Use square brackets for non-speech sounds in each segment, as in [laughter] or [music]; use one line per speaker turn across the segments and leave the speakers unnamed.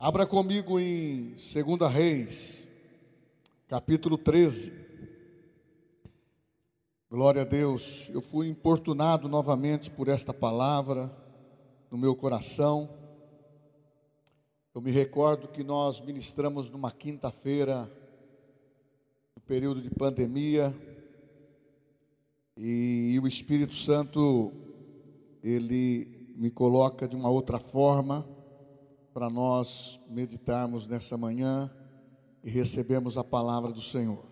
Abra comigo em 2 Reis, capítulo 13. Glória a Deus, eu fui importunado novamente por esta palavra no meu coração. Eu me recordo que nós ministramos numa quinta-feira, no período de pandemia, e o Espírito Santo, ele me coloca de uma outra forma para nós meditarmos nessa manhã e recebermos a palavra do Senhor.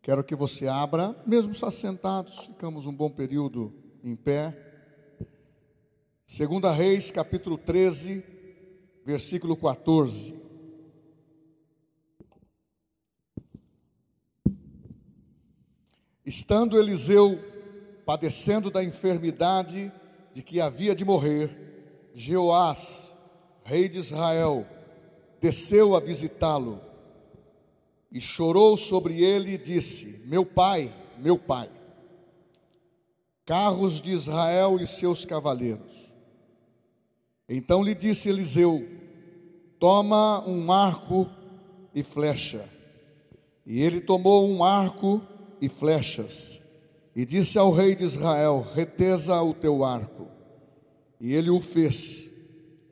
Quero que você abra, mesmo sentados, ficamos um bom período em pé. Segunda Reis, capítulo 13, versículo 14. Estando Eliseu padecendo da enfermidade de que havia de morrer, Jeoás, rei de Israel, desceu a visitá-lo e chorou sobre ele e disse: Meu pai, meu pai, carros de Israel e seus cavaleiros. Então lhe disse Eliseu: Toma um arco e flecha. E ele tomou um arco e flechas, e disse ao rei de Israel: Retesa o teu arco. E ele o fez.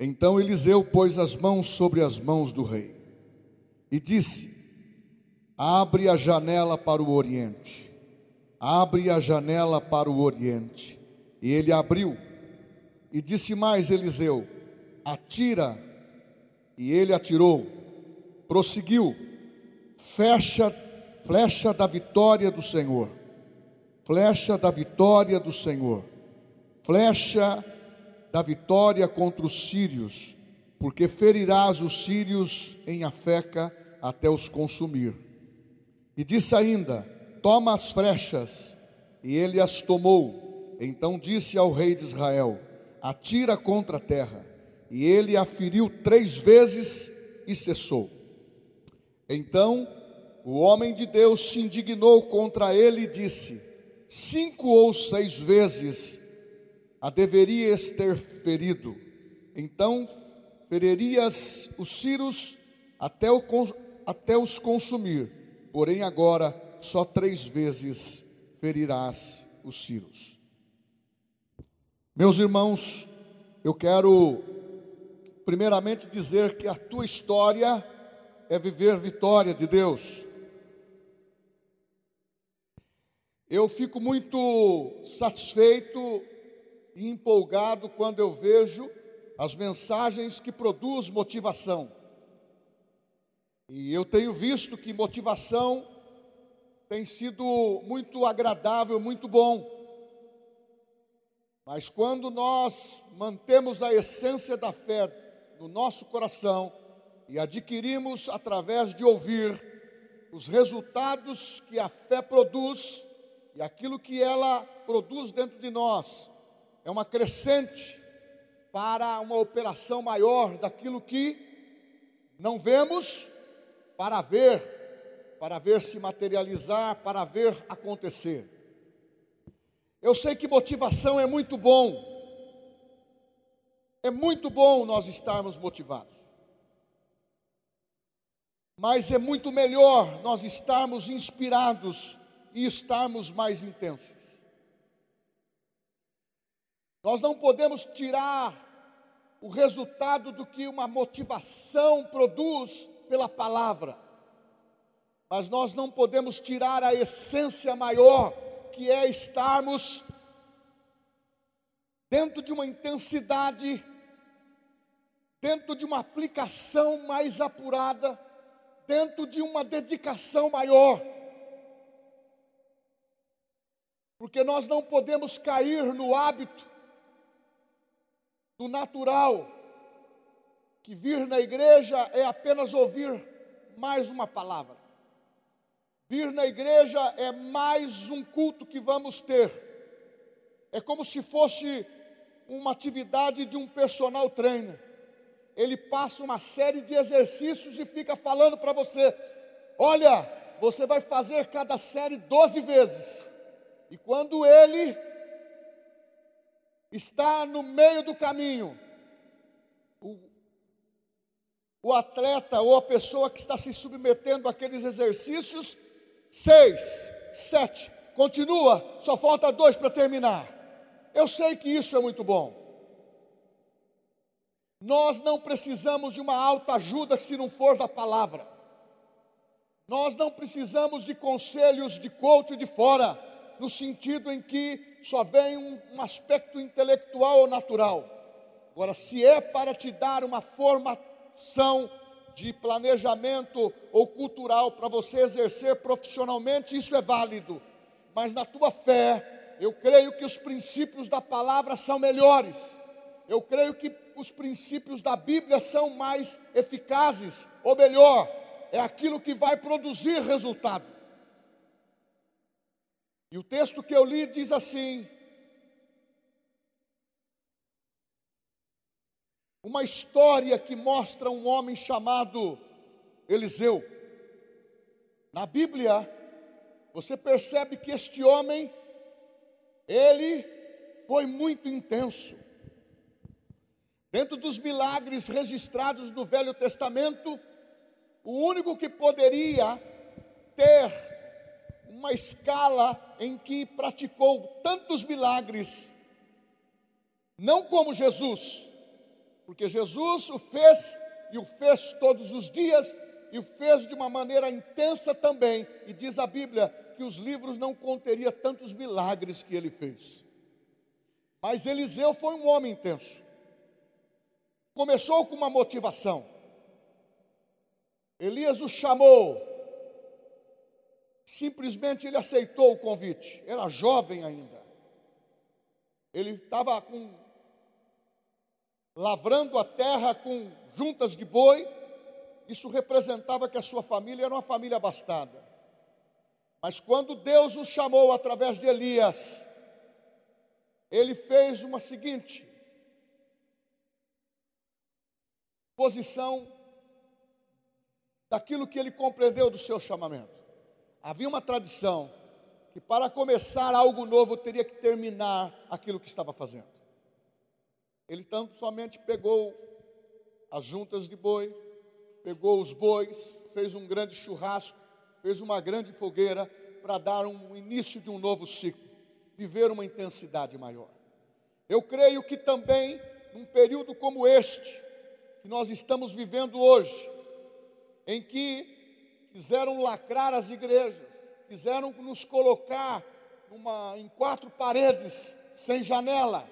Então Eliseu pôs as mãos sobre as mãos do rei e disse: Abre a janela para o oriente. Abre a janela para o oriente. E ele abriu. E disse mais Eliseu: Atira. E ele atirou. Prosseguiu. Fecha, flecha da vitória do Senhor. Flecha da vitória do Senhor. Flecha da vitória contra os sírios, porque ferirás os sírios em Afeca até os consumir. E disse ainda: Toma as flechas, e ele as tomou. Então disse ao rei de Israel: Atira contra a terra. E ele a feriu três vezes e cessou. Então o homem de Deus se indignou contra ele e disse: Cinco ou seis vezes a deverias ter ferido. Então feririas os ciros até, o, até os consumir. Porém, agora só três vezes ferirás os ciros. Meus irmãos, eu quero primeiramente dizer que a tua história é viver vitória de Deus. Eu fico muito satisfeito e empolgado quando eu vejo as mensagens que produz motivação. E eu tenho visto que motivação tem sido muito agradável, muito bom. Mas quando nós mantemos a essência da fé no nosso coração e adquirimos através de ouvir os resultados que a fé produz e aquilo que ela produz dentro de nós, é uma crescente para uma operação maior daquilo que não vemos para ver, para ver se materializar, para ver acontecer. Eu sei que motivação é muito bom. É muito bom nós estarmos motivados. Mas é muito melhor nós estarmos inspirados e estarmos mais intensos. Nós não podemos tirar o resultado do que uma motivação produz pela palavra, mas nós não podemos tirar a essência maior, que é estarmos dentro de uma intensidade, dentro de uma aplicação mais apurada, dentro de uma dedicação maior. Porque nós não podemos cair no hábito do natural, que vir na igreja é apenas ouvir mais uma palavra. Vir na igreja é mais um culto que vamos ter. É como se fosse uma atividade de um personal trainer. Ele passa uma série de exercícios e fica falando para você: olha, você vai fazer cada série 12 vezes. E quando ele está no meio do caminho. O, o atleta ou a pessoa que está se submetendo àqueles exercícios. Seis, sete, continua, só falta dois para terminar. Eu sei que isso é muito bom. Nós não precisamos de uma alta ajuda se não for da palavra. Nós não precisamos de conselhos de coach de fora, no sentido em que só vem um, um aspecto intelectual ou natural. Agora, se é para te dar uma formação de planejamento ou cultural para você exercer profissionalmente, isso é válido. Mas na tua fé, eu creio que os princípios da palavra são melhores. Eu creio que os princípios da Bíblia são mais eficazes, ou melhor, é aquilo que vai produzir resultado. E o texto que eu li diz assim: uma história que mostra um homem chamado Eliseu. Na Bíblia, você percebe que este homem, ele foi muito intenso. Dentro dos milagres registrados no Velho Testamento, o único que poderia ter uma escala em que praticou tantos milagres, não como Jesus, porque Jesus o fez e o fez todos os dias e o fez de uma maneira intensa também, e diz a Bíblia que os livros não conteria tantos milagres que ele fez. Mas Eliseu foi um homem intenso. Começou com uma motivação. Elias o chamou. Simplesmente ele aceitou o convite. Era jovem ainda. Ele estava com lavrando a terra com juntas de boi. Isso representava que a sua família era uma família abastada. Mas quando Deus o chamou através de Elias, ele fez uma seguinte posição daquilo que ele compreendeu do seu chamamento. Havia uma tradição que para começar algo novo teria que terminar aquilo que estava fazendo. Ele tanto somente pegou as juntas de boi, pegou os bois, fez um grande churrasco, fez uma grande fogueira para dar um início de um novo ciclo, viver uma intensidade maior. Eu creio que também, num período como este, que nós estamos vivendo hoje, em que quiseram lacrar as igrejas, quiseram nos colocar numa, em quatro paredes, sem janela,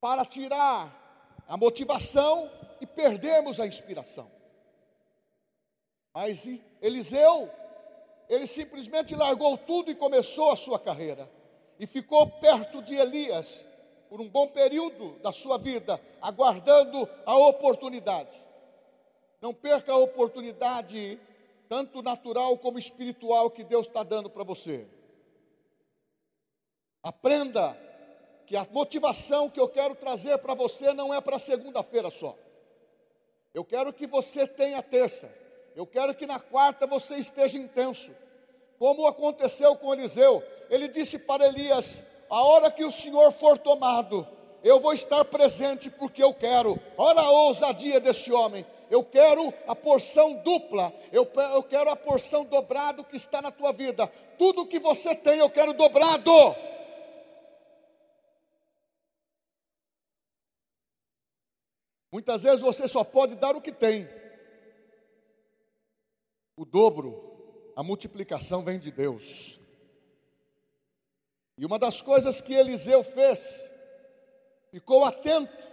para tirar a motivação e perdermos a inspiração. Mas Eliseu, ele simplesmente largou tudo e começou a sua carreira. E ficou perto de Elias, por um bom período da sua vida, aguardando a oportunidade. Não perca a oportunidade, tanto natural como espiritual, que Deus está dando para você. Aprenda que a motivação que eu quero trazer para você não é para segunda-feira só. Eu quero que você tenha terça. Eu quero que na quarta você esteja intenso. Como aconteceu com Eliseu, ele disse para Elias: a hora que o Senhor for tomado, eu vou estar presente porque eu quero. Olha a ousadia desse homem. Eu quero a porção dupla, eu, eu quero a porção dobrado que está na tua vida. Tudo que você tem, eu quero dobrado. Muitas vezes você só pode dar o que tem. O dobro, a multiplicação vem de Deus. E uma das coisas que Eliseu fez, ficou atento,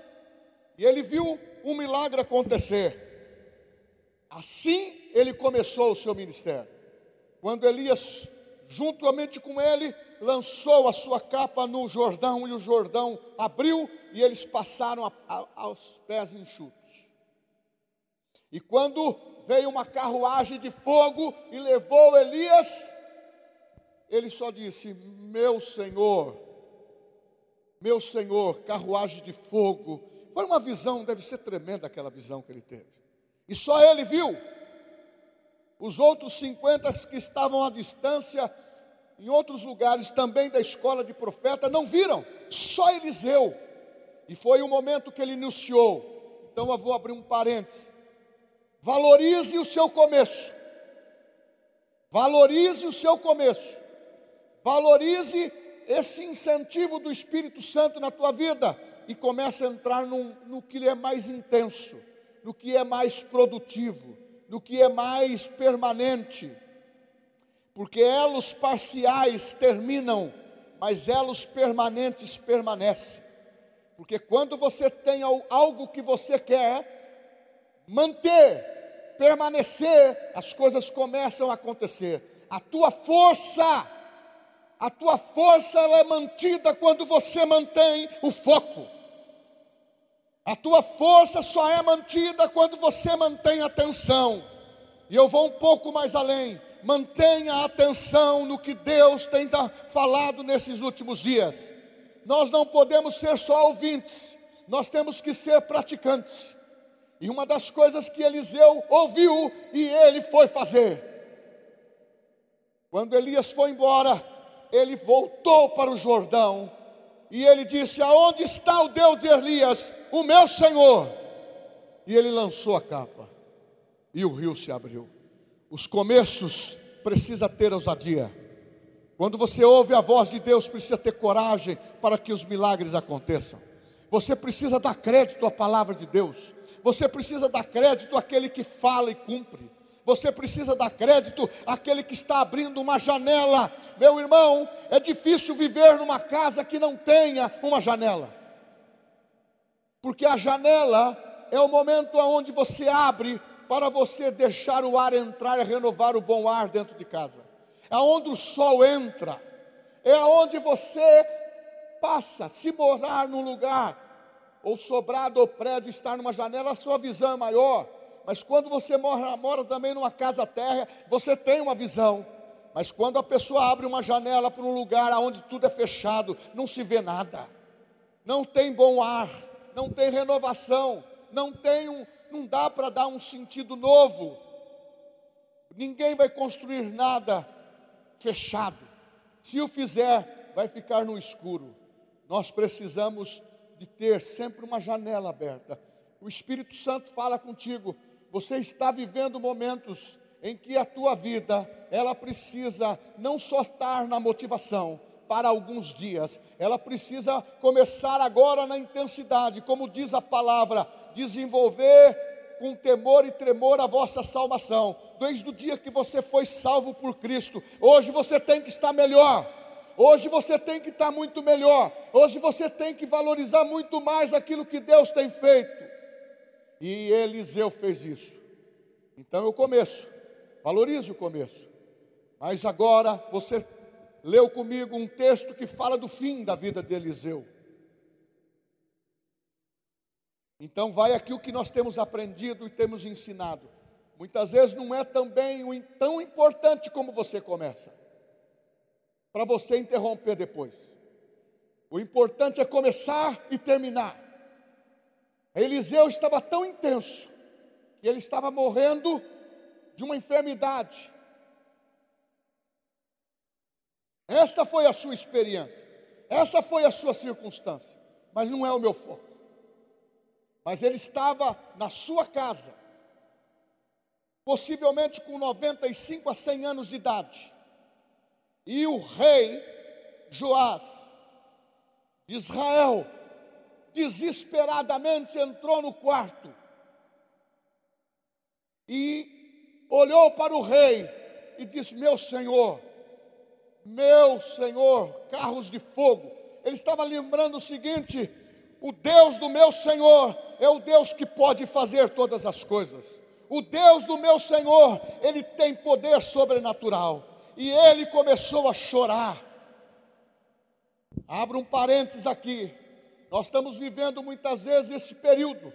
e ele viu um milagre acontecer. Assim ele começou o seu ministério. Quando Elias, juntamente com ele, lançou a sua capa no Jordão, e o Jordão abriu, e eles passaram a, a, aos pés enxutos. E quando veio uma carruagem de fogo e levou Elias, ele só disse: Meu Senhor, meu Senhor, carruagem de fogo. Foi uma visão, deve ser tremenda aquela visão que ele teve. E só ele viu. Os outros 50 que estavam à distância, em outros lugares também da escola de profeta, não viram. Só Eliseu. E foi o momento que ele iniciou. Então eu vou abrir um parênteses. Valorize o seu começo. Valorize o seu começo. Valorize esse incentivo do Espírito Santo na tua vida e comece a entrar num, no que é mais intenso, no que é mais produtivo, no que é mais permanente. Porque elos parciais terminam, mas elos permanentes permanecem. Porque quando você tem algo que você quer manter, permanecer, as coisas começam a acontecer. A tua força, a tua força ela é mantida quando você mantém o foco. A tua força só é mantida quando você mantém a atenção. E eu vou um pouco mais além. Mantenha a atenção no que Deus tem falado nesses últimos dias. Nós não podemos ser só ouvintes, nós temos que ser praticantes. E uma das coisas que Eliseu ouviu e ele foi fazer. Quando Elias foi embora, ele voltou para o Jordão e ele disse: Aonde está o Deus de Elias, o meu Senhor? E ele lançou a capa e o rio se abriu. Os começos precisa ter ousadia. Quando você ouve a voz de Deus, precisa ter coragem para que os milagres aconteçam. Você precisa dar crédito à palavra de Deus. Você precisa dar crédito àquele que fala e cumpre. Você precisa dar crédito àquele que está abrindo uma janela. Meu irmão, é difícil viver numa casa que não tenha uma janela. Porque a janela é o momento onde você abre para você deixar o ar entrar e renovar o bom ar dentro de casa. É onde o sol entra. É onde você passa, se morar num lugar ou sobrado ou prédio, estar numa janela, a sua visão é maior. Mas quando você mora, mora também numa casa terra, você tem uma visão. Mas quando a pessoa abre uma janela para um lugar onde tudo é fechado, não se vê nada. Não tem bom ar, não tem renovação, não tem um, não dá para dar um sentido novo. Ninguém vai construir nada fechado. Se o fizer, vai ficar no escuro. Nós precisamos de ter sempre uma janela aberta. O Espírito Santo fala contigo. Você está vivendo momentos em que a tua vida, ela precisa não só estar na motivação para alguns dias, ela precisa começar agora na intensidade, como diz a palavra, desenvolver com temor e tremor a vossa salvação. Desde o dia que você foi salvo por Cristo, hoje você tem que estar melhor. Hoje você tem que estar muito melhor. Hoje você tem que valorizar muito mais aquilo que Deus tem feito. E Eliseu fez isso. Então eu começo. Valorize o começo. Mas agora você leu comigo um texto que fala do fim da vida de Eliseu. Então vai aqui o que nós temos aprendido e temos ensinado. Muitas vezes não é também tão importante como você começa para você interromper depois. O importante é começar e terminar. Eliseu estava tão intenso que ele estava morrendo de uma enfermidade. Esta foi a sua experiência, essa foi a sua circunstância, mas não é o meu foco. Mas ele estava na sua casa, possivelmente com 95 a 100 anos de idade. E o rei Joás de Israel desesperadamente entrou no quarto e olhou para o rei e disse: Meu senhor, meu senhor, carros de fogo. Ele estava lembrando o seguinte: o Deus do meu senhor é o Deus que pode fazer todas as coisas. O Deus do meu senhor, ele tem poder sobrenatural e ele começou a chorar. Abra um parênteses aqui. Nós estamos vivendo muitas vezes esse período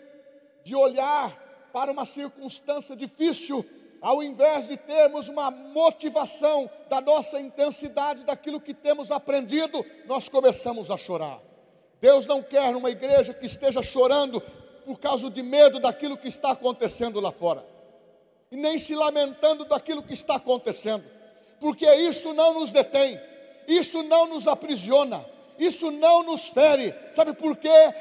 de olhar para uma circunstância difícil, ao invés de termos uma motivação da nossa intensidade, daquilo que temos aprendido, nós começamos a chorar. Deus não quer uma igreja que esteja chorando por causa de medo daquilo que está acontecendo lá fora, e nem se lamentando daquilo que está acontecendo porque isso não nos detém, isso não nos aprisiona, isso não nos fere. Sabe por quê?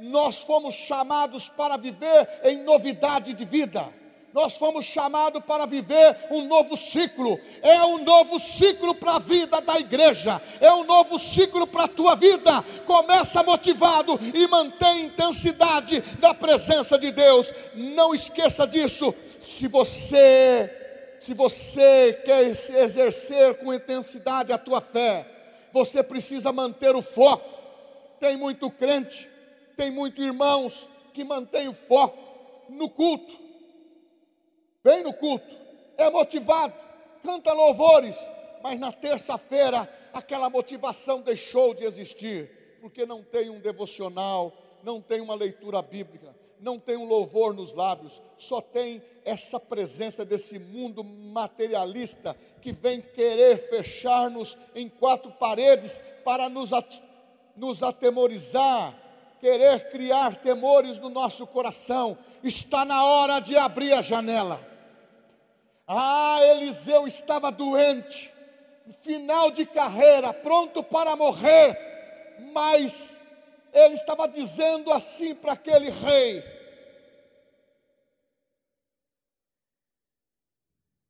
nós fomos chamados para viver em novidade de vida. Nós fomos chamados para viver um novo ciclo. É um novo ciclo para a vida da igreja. É um novo ciclo para a tua vida. Começa motivado e mantém intensidade da presença de Deus. Não esqueça disso. Se você se você quer exercer com intensidade a tua fé, você precisa manter o foco. Tem muito crente, tem muito irmãos que mantém o foco no culto. Vem no culto, é motivado, canta louvores, mas na terça-feira aquela motivação deixou de existir, porque não tem um devocional, não tem uma leitura bíblica, não tem um louvor nos lábios, só tem essa presença desse mundo materialista que vem querer fechar-nos em quatro paredes para nos, at nos atemorizar, querer criar temores no nosso coração. Está na hora de abrir a janela. Ah, Eliseu estava doente, final de carreira, pronto para morrer, mas ele estava dizendo assim para aquele rei: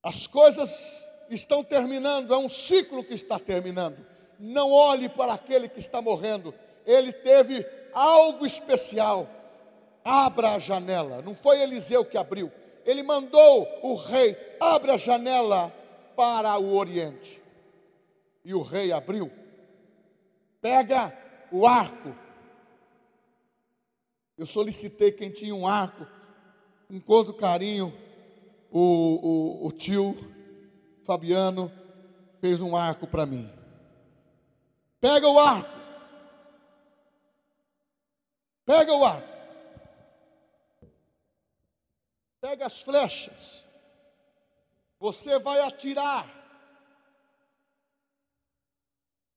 as coisas estão terminando, é um ciclo que está terminando. Não olhe para aquele que está morrendo, ele teve algo especial. Abra a janela, não foi Eliseu que abriu, ele mandou o rei, abre a janela para o oriente. E o rei abriu. Pega o arco. Eu solicitei quem tinha um arco, com todo carinho, o, o, o tio Fabiano fez um arco para mim. Pega o arco. Pega o arco. Pega as flechas. Você vai atirar.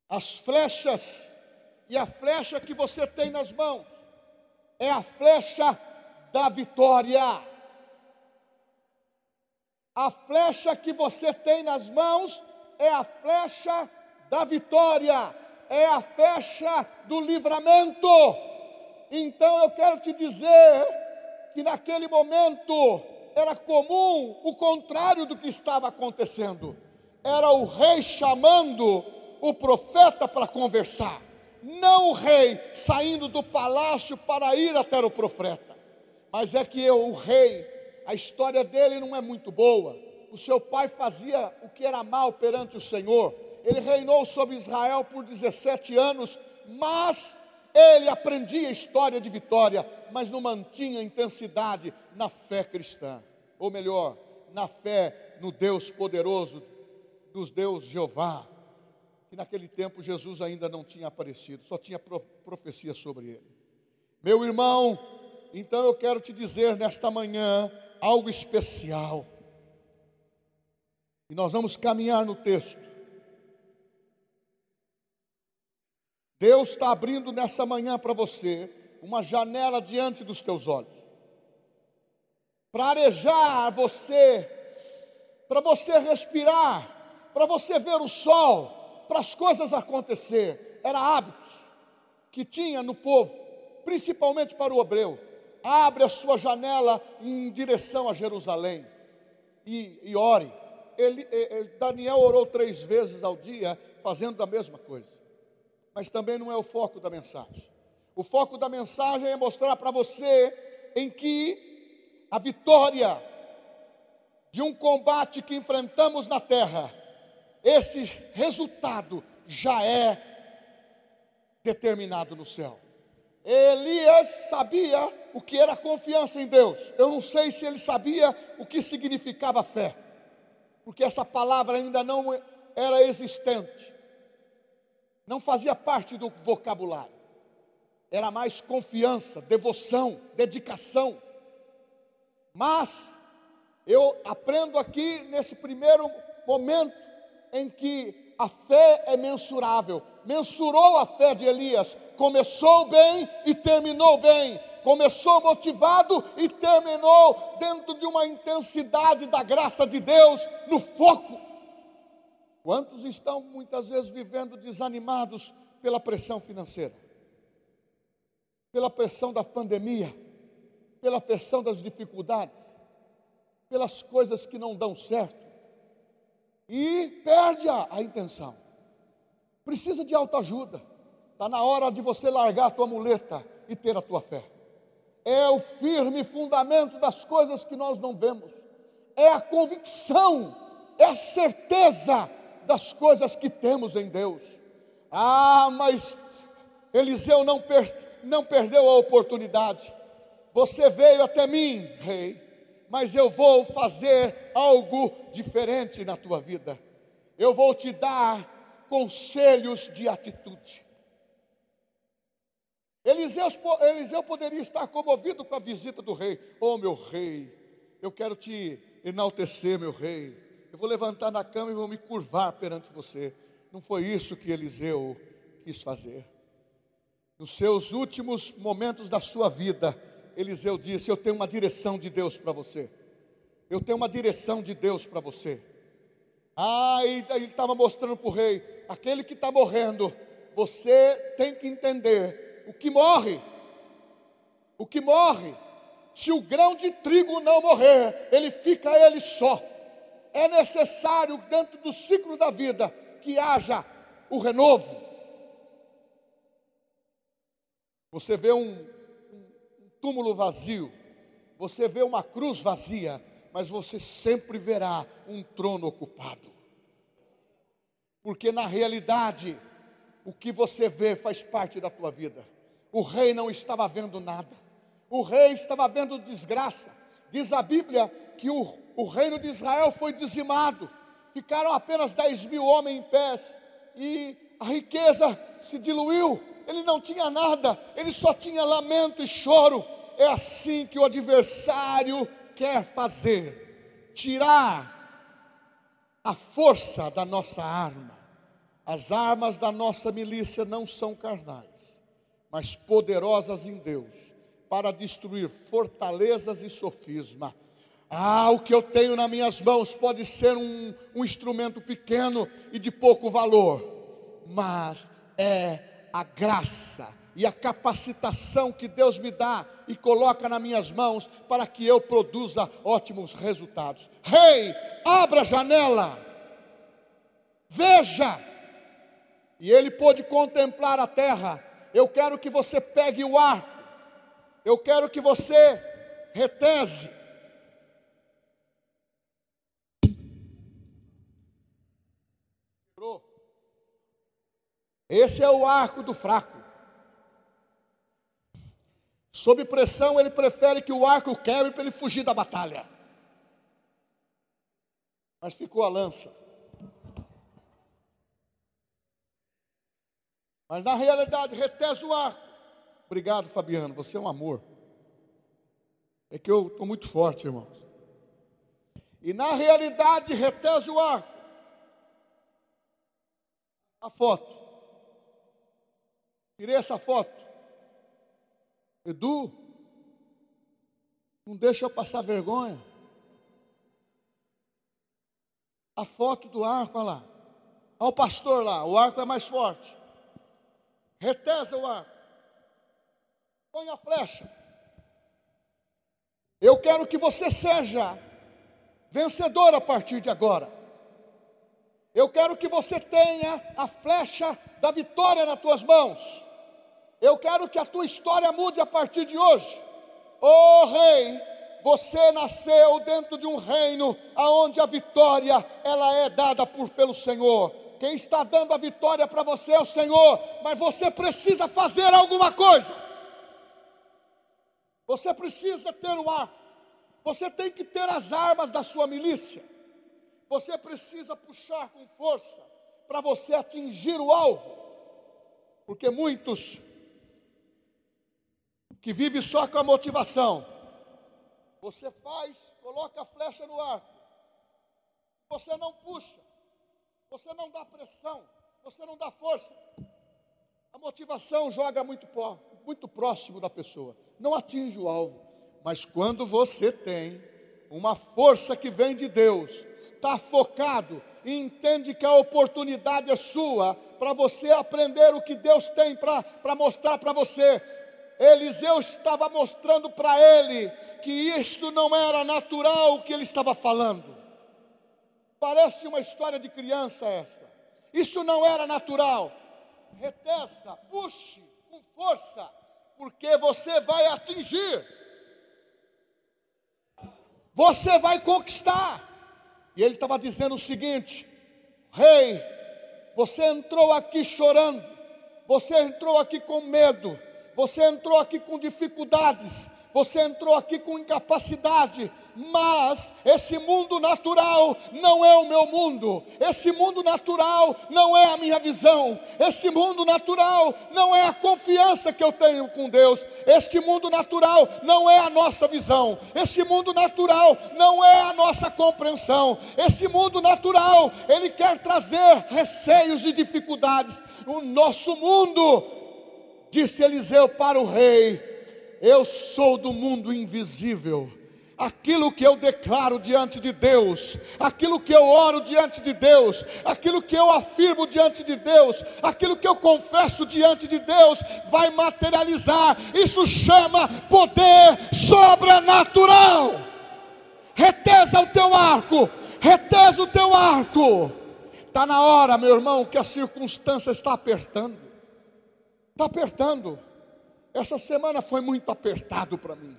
As flechas e a flecha que você tem nas mãos é a flecha da vitória. A flecha que você tem nas mãos é a flecha da vitória, é a flecha do livramento. Então eu quero te dizer que naquele momento era comum o contrário do que estava acontecendo. Era o rei chamando o profeta para conversar, não o rei saindo do palácio para ir até o profeta. Mas é que eu, o rei, a história dele não é muito boa. O seu pai fazia o que era mal perante o Senhor. Ele reinou sobre Israel por 17 anos, mas ele aprendia história de vitória, mas não mantinha intensidade na fé cristã, ou melhor, na fé no Deus poderoso, dos Deus Jeová, que naquele tempo Jesus ainda não tinha aparecido, só tinha profecia sobre ele. Meu irmão, então eu quero te dizer nesta manhã algo especial. E nós vamos caminhar no texto. Deus está abrindo nessa manhã para você uma janela diante dos teus olhos, para arejar você, para você respirar, para você ver o sol, para as coisas acontecer. Era hábitos que tinha no povo, principalmente para o hebreu. Abre a sua janela em direção a Jerusalém e, e ore. Ele, Daniel orou três vezes ao dia, fazendo a mesma coisa mas também não é o foco da mensagem. O foco da mensagem é mostrar para você em que a vitória de um combate que enfrentamos na terra, esse resultado já é determinado no céu. Elias sabia o que era confiança em Deus. Eu não sei se ele sabia o que significava fé, porque essa palavra ainda não era existente não fazia parte do vocabulário. Era mais confiança, devoção, dedicação. Mas eu aprendo aqui nesse primeiro momento em que a fé é mensurável. Mensurou a fé de Elias, começou bem e terminou bem. Começou motivado e terminou dentro de uma intensidade da graça de Deus, no foco Quantos estão muitas vezes vivendo desanimados pela pressão financeira? pela pressão da pandemia, pela pressão das dificuldades, pelas coisas que não dão certo, e perde a, a intenção. Precisa de autoajuda. Está na hora de você largar a tua muleta e ter a tua fé. É o firme fundamento das coisas que nós não vemos. É a convicção, é a certeza das coisas que temos em Deus. Ah, mas Eliseu não, per, não perdeu a oportunidade. Você veio até mim, rei, mas eu vou fazer algo diferente na tua vida. Eu vou te dar conselhos de atitude. Eliseu, Eliseu poderia estar comovido com a visita do rei. Oh, meu rei, eu quero te enaltecer, meu rei. Eu vou levantar na cama e vou me curvar perante você. Não foi isso que Eliseu quis fazer. Nos seus últimos momentos da sua vida, Eliseu disse: Eu tenho uma direção de Deus para você. Eu tenho uma direção de Deus para você. Ah, e ele estava mostrando para o rei: aquele que está morrendo, você tem que entender: o que morre, o que morre, se o grão de trigo não morrer, ele fica ele só. É necessário, dentro do ciclo da vida, que haja o renovo você vê um, túmulo vazio, você vê uma cruz vazia, mas você sempre verá um trono ocupado. Porque na realidade, o que você vê faz parte da tua vida. O rei não estava vendo nada, o rei estava vendo desgraça. Diz a Bíblia que o, o reino de Israel foi dizimado, ficaram apenas 10 mil homens em pés, e a riqueza se diluiu, ele não tinha nada, ele só tinha lamento e choro. É assim que o adversário quer fazer: tirar a força da nossa arma. As armas da nossa milícia não são carnais, mas poderosas em Deus, para destruir fortalezas e sofisma. Ah, o que eu tenho nas minhas mãos pode ser um, um instrumento pequeno e de pouco valor, mas é a graça e a capacitação que Deus me dá e coloca nas minhas mãos para que eu produza ótimos resultados. Rei, hey, abra a janela, veja. E ele pôde contemplar a terra. Eu quero que você pegue o arco, eu quero que você retese. Esse é o arco do fraco. Sob pressão, ele prefere que o arco quebre para ele fugir da batalha. Mas ficou a lança. Mas na realidade, retese o arco. Obrigado, Fabiano, você é um amor. É que eu estou muito forte, irmãos. E na realidade, retese o arco. A foto. Tirei essa foto. Edu, não deixa eu passar vergonha. A foto do arco, olha lá. Olha o pastor lá, o arco é mais forte. Retesa o arco. Põe a flecha. Eu quero que você seja vencedor a partir de agora. Eu quero que você tenha a flecha da vitória nas tuas mãos. Eu quero que a tua história mude a partir de hoje. Oh rei, você nasceu dentro de um reino aonde a vitória ela é dada por pelo Senhor. Quem está dando a vitória para você é o Senhor, mas você precisa fazer alguma coisa. Você precisa ter o ar. Você tem que ter as armas da sua milícia. Você precisa puxar com força para você atingir o alvo. Porque muitos que vive só com a motivação. Você faz, coloca a flecha no ar. Você não puxa. Você não dá pressão. Você não dá força. A motivação joga muito, muito próximo da pessoa. Não atinge o alvo. Mas quando você tem uma força que vem de Deus, está focado e entende que a oportunidade é sua para você aprender o que Deus tem para mostrar para você, Eliseu estava mostrando para ele que isto não era natural o que ele estava falando. Parece uma história de criança essa. Isso não era natural. Reteça, puxe com força, porque você vai atingir. Você vai conquistar. E ele estava dizendo o seguinte: Rei, você entrou aqui chorando, você entrou aqui com medo, você entrou aqui com dificuldades, você entrou aqui com incapacidade, mas esse mundo natural não é o meu mundo, esse mundo natural não é a minha visão, esse mundo natural não é a confiança que eu tenho com Deus, este mundo natural não é a nossa visão, esse mundo natural não é a nossa compreensão, esse mundo natural, ele quer trazer receios e dificuldades, o nosso mundo, disse Eliseu para o rei, eu sou do mundo invisível. Aquilo que eu declaro diante de Deus, aquilo que eu oro diante de Deus, aquilo que eu afirmo diante de Deus, aquilo que eu confesso diante de Deus, vai materializar. Isso chama poder sobrenatural. Retesa o teu arco, retesa o teu arco. Está na hora, meu irmão, que a circunstância está apertando. Está apertando. Essa semana foi muito apertado para mim.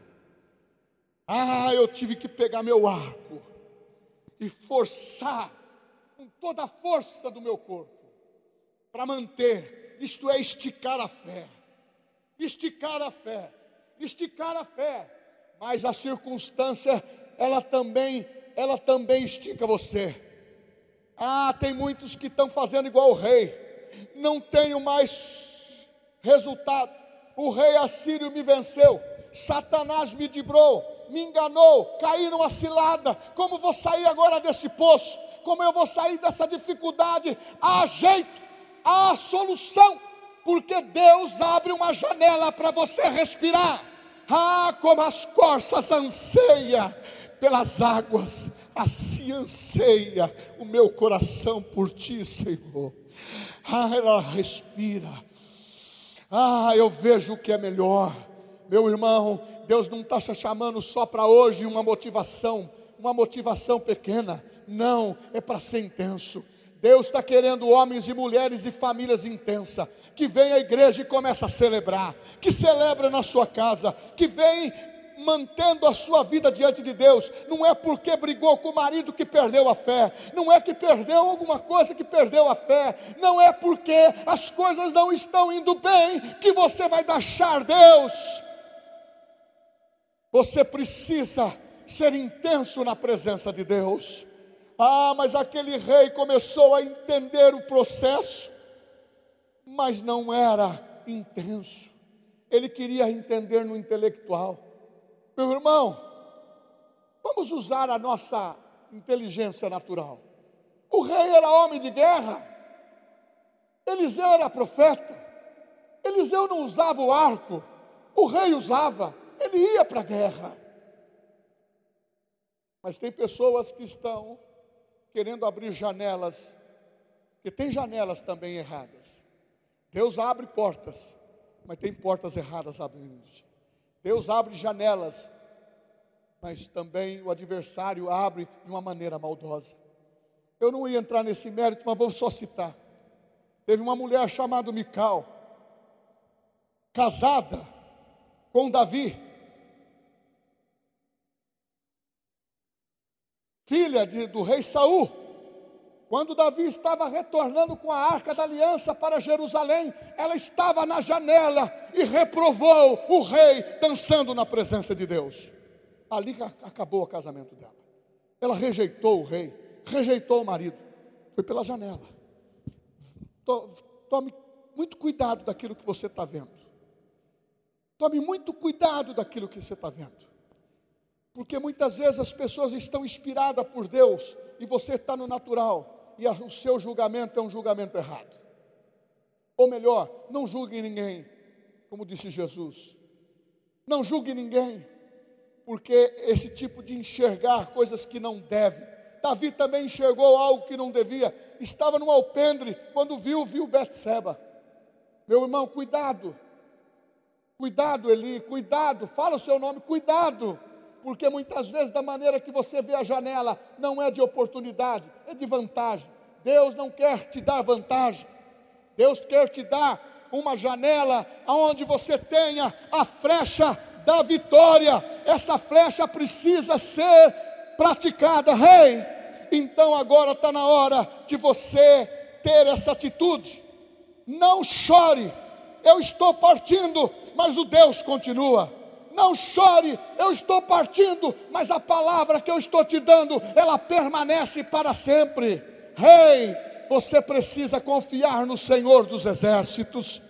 Ah, eu tive que pegar meu arco e forçar com toda a força do meu corpo para manter, isto é, esticar a fé. Esticar a fé, esticar a fé. Mas a circunstância, ela também, ela também estica você. Ah, tem muitos que estão fazendo igual o rei. Não tenho mais resultado o rei assírio me venceu, Satanás me dibrou, me enganou, caí numa cilada. Como vou sair agora desse poço? Como eu vou sair dessa dificuldade? Há jeito, há solução, porque Deus abre uma janela para você respirar. Ah, como as corças anseia pelas águas, assim anseia o meu coração por ti, Senhor. Ah, ela respira ah, eu vejo o que é melhor. Meu irmão, Deus não está te chamando só para hoje uma motivação, uma motivação pequena. Não, é para ser intenso. Deus está querendo homens e mulheres e famílias intensas, que vem à igreja e começa a celebrar, que celebra na sua casa, que vem mantendo a sua vida diante de Deus, não é porque brigou com o marido que perdeu a fé, não é que perdeu alguma coisa que perdeu a fé, não é porque as coisas não estão indo bem que você vai deixar Deus. Você precisa ser intenso na presença de Deus. Ah, mas aquele rei começou a entender o processo, mas não era intenso. Ele queria entender no intelectual. Meu irmão, vamos usar a nossa inteligência natural. O rei era homem de guerra, Eliseu era profeta, Eliseu não usava o arco, o rei usava, ele ia para a guerra. Mas tem pessoas que estão querendo abrir janelas, que tem janelas também erradas. Deus abre portas, mas tem portas erradas abrindo. Deus abre janelas, mas também o adversário abre de uma maneira maldosa. Eu não ia entrar nesse mérito, mas vou só citar. Teve uma mulher chamada Mical, casada com Davi, filha de, do rei Saul. Quando Davi estava retornando com a arca da aliança para Jerusalém, ela estava na janela e reprovou o rei dançando na presença de Deus. Ali acabou o casamento dela. Ela rejeitou o rei, rejeitou o marido. Foi pela janela. Tome muito cuidado daquilo que você está vendo. Tome muito cuidado daquilo que você está vendo. Porque muitas vezes as pessoas estão inspiradas por Deus e você está no natural e o seu julgamento é um julgamento errado. Ou melhor, não julgue ninguém, como disse Jesus. Não julgue ninguém, porque esse tipo de enxergar coisas que não deve. Davi também enxergou algo que não devia. Estava no alpendre, quando viu, viu Betseba. Meu irmão, cuidado. Cuidado, Eli, cuidado, fala o seu nome, cuidado, porque muitas vezes, da maneira que você vê a janela, não é de oportunidade, é de vantagem. Deus não quer te dar vantagem, Deus quer te dar uma janela onde você tenha a flecha da vitória. Essa flecha precisa ser praticada, rei. Hey, então agora está na hora de você ter essa atitude. Não chore, eu estou partindo, mas o Deus continua. Não chore, eu estou partindo, mas a palavra que eu estou te dando, ela permanece para sempre. Rei, hey, você precisa confiar no Senhor dos exércitos.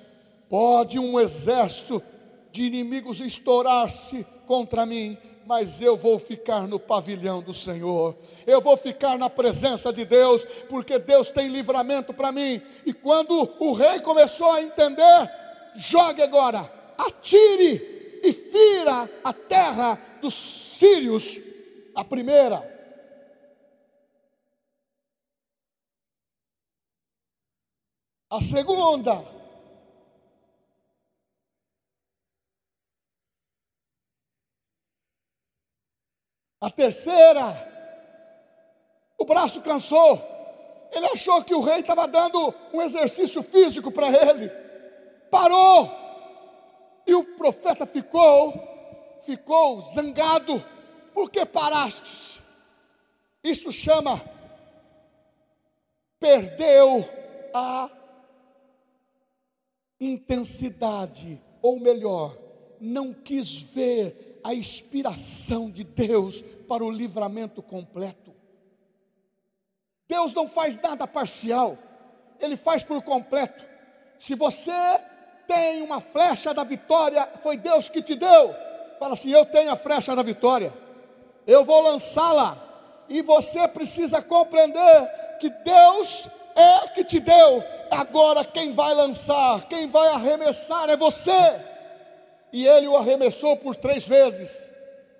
Pode um exército de inimigos estourar-se contra mim, mas eu vou ficar no pavilhão do Senhor, eu vou ficar na presença de Deus, porque Deus tem livramento para mim. E quando o rei começou a entender, jogue agora, atire e fira a terra dos sírios, a primeira. A segunda, A terceira, o braço cansou. Ele achou que o rei estava dando um exercício físico para ele. Parou. E o profeta ficou, ficou zangado. Por que parastes? Isso chama perdeu a intensidade, ou melhor, não quis ver a inspiração de Deus para o livramento completo. Deus não faz nada parcial, Ele faz por completo. Se você tem uma flecha da vitória, foi Deus que te deu. Fala assim: Eu tenho a flecha da vitória, eu vou lançá-la. E você precisa compreender que Deus é que te deu. Agora quem vai lançar, quem vai arremessar é você e ele o arremessou por três vezes.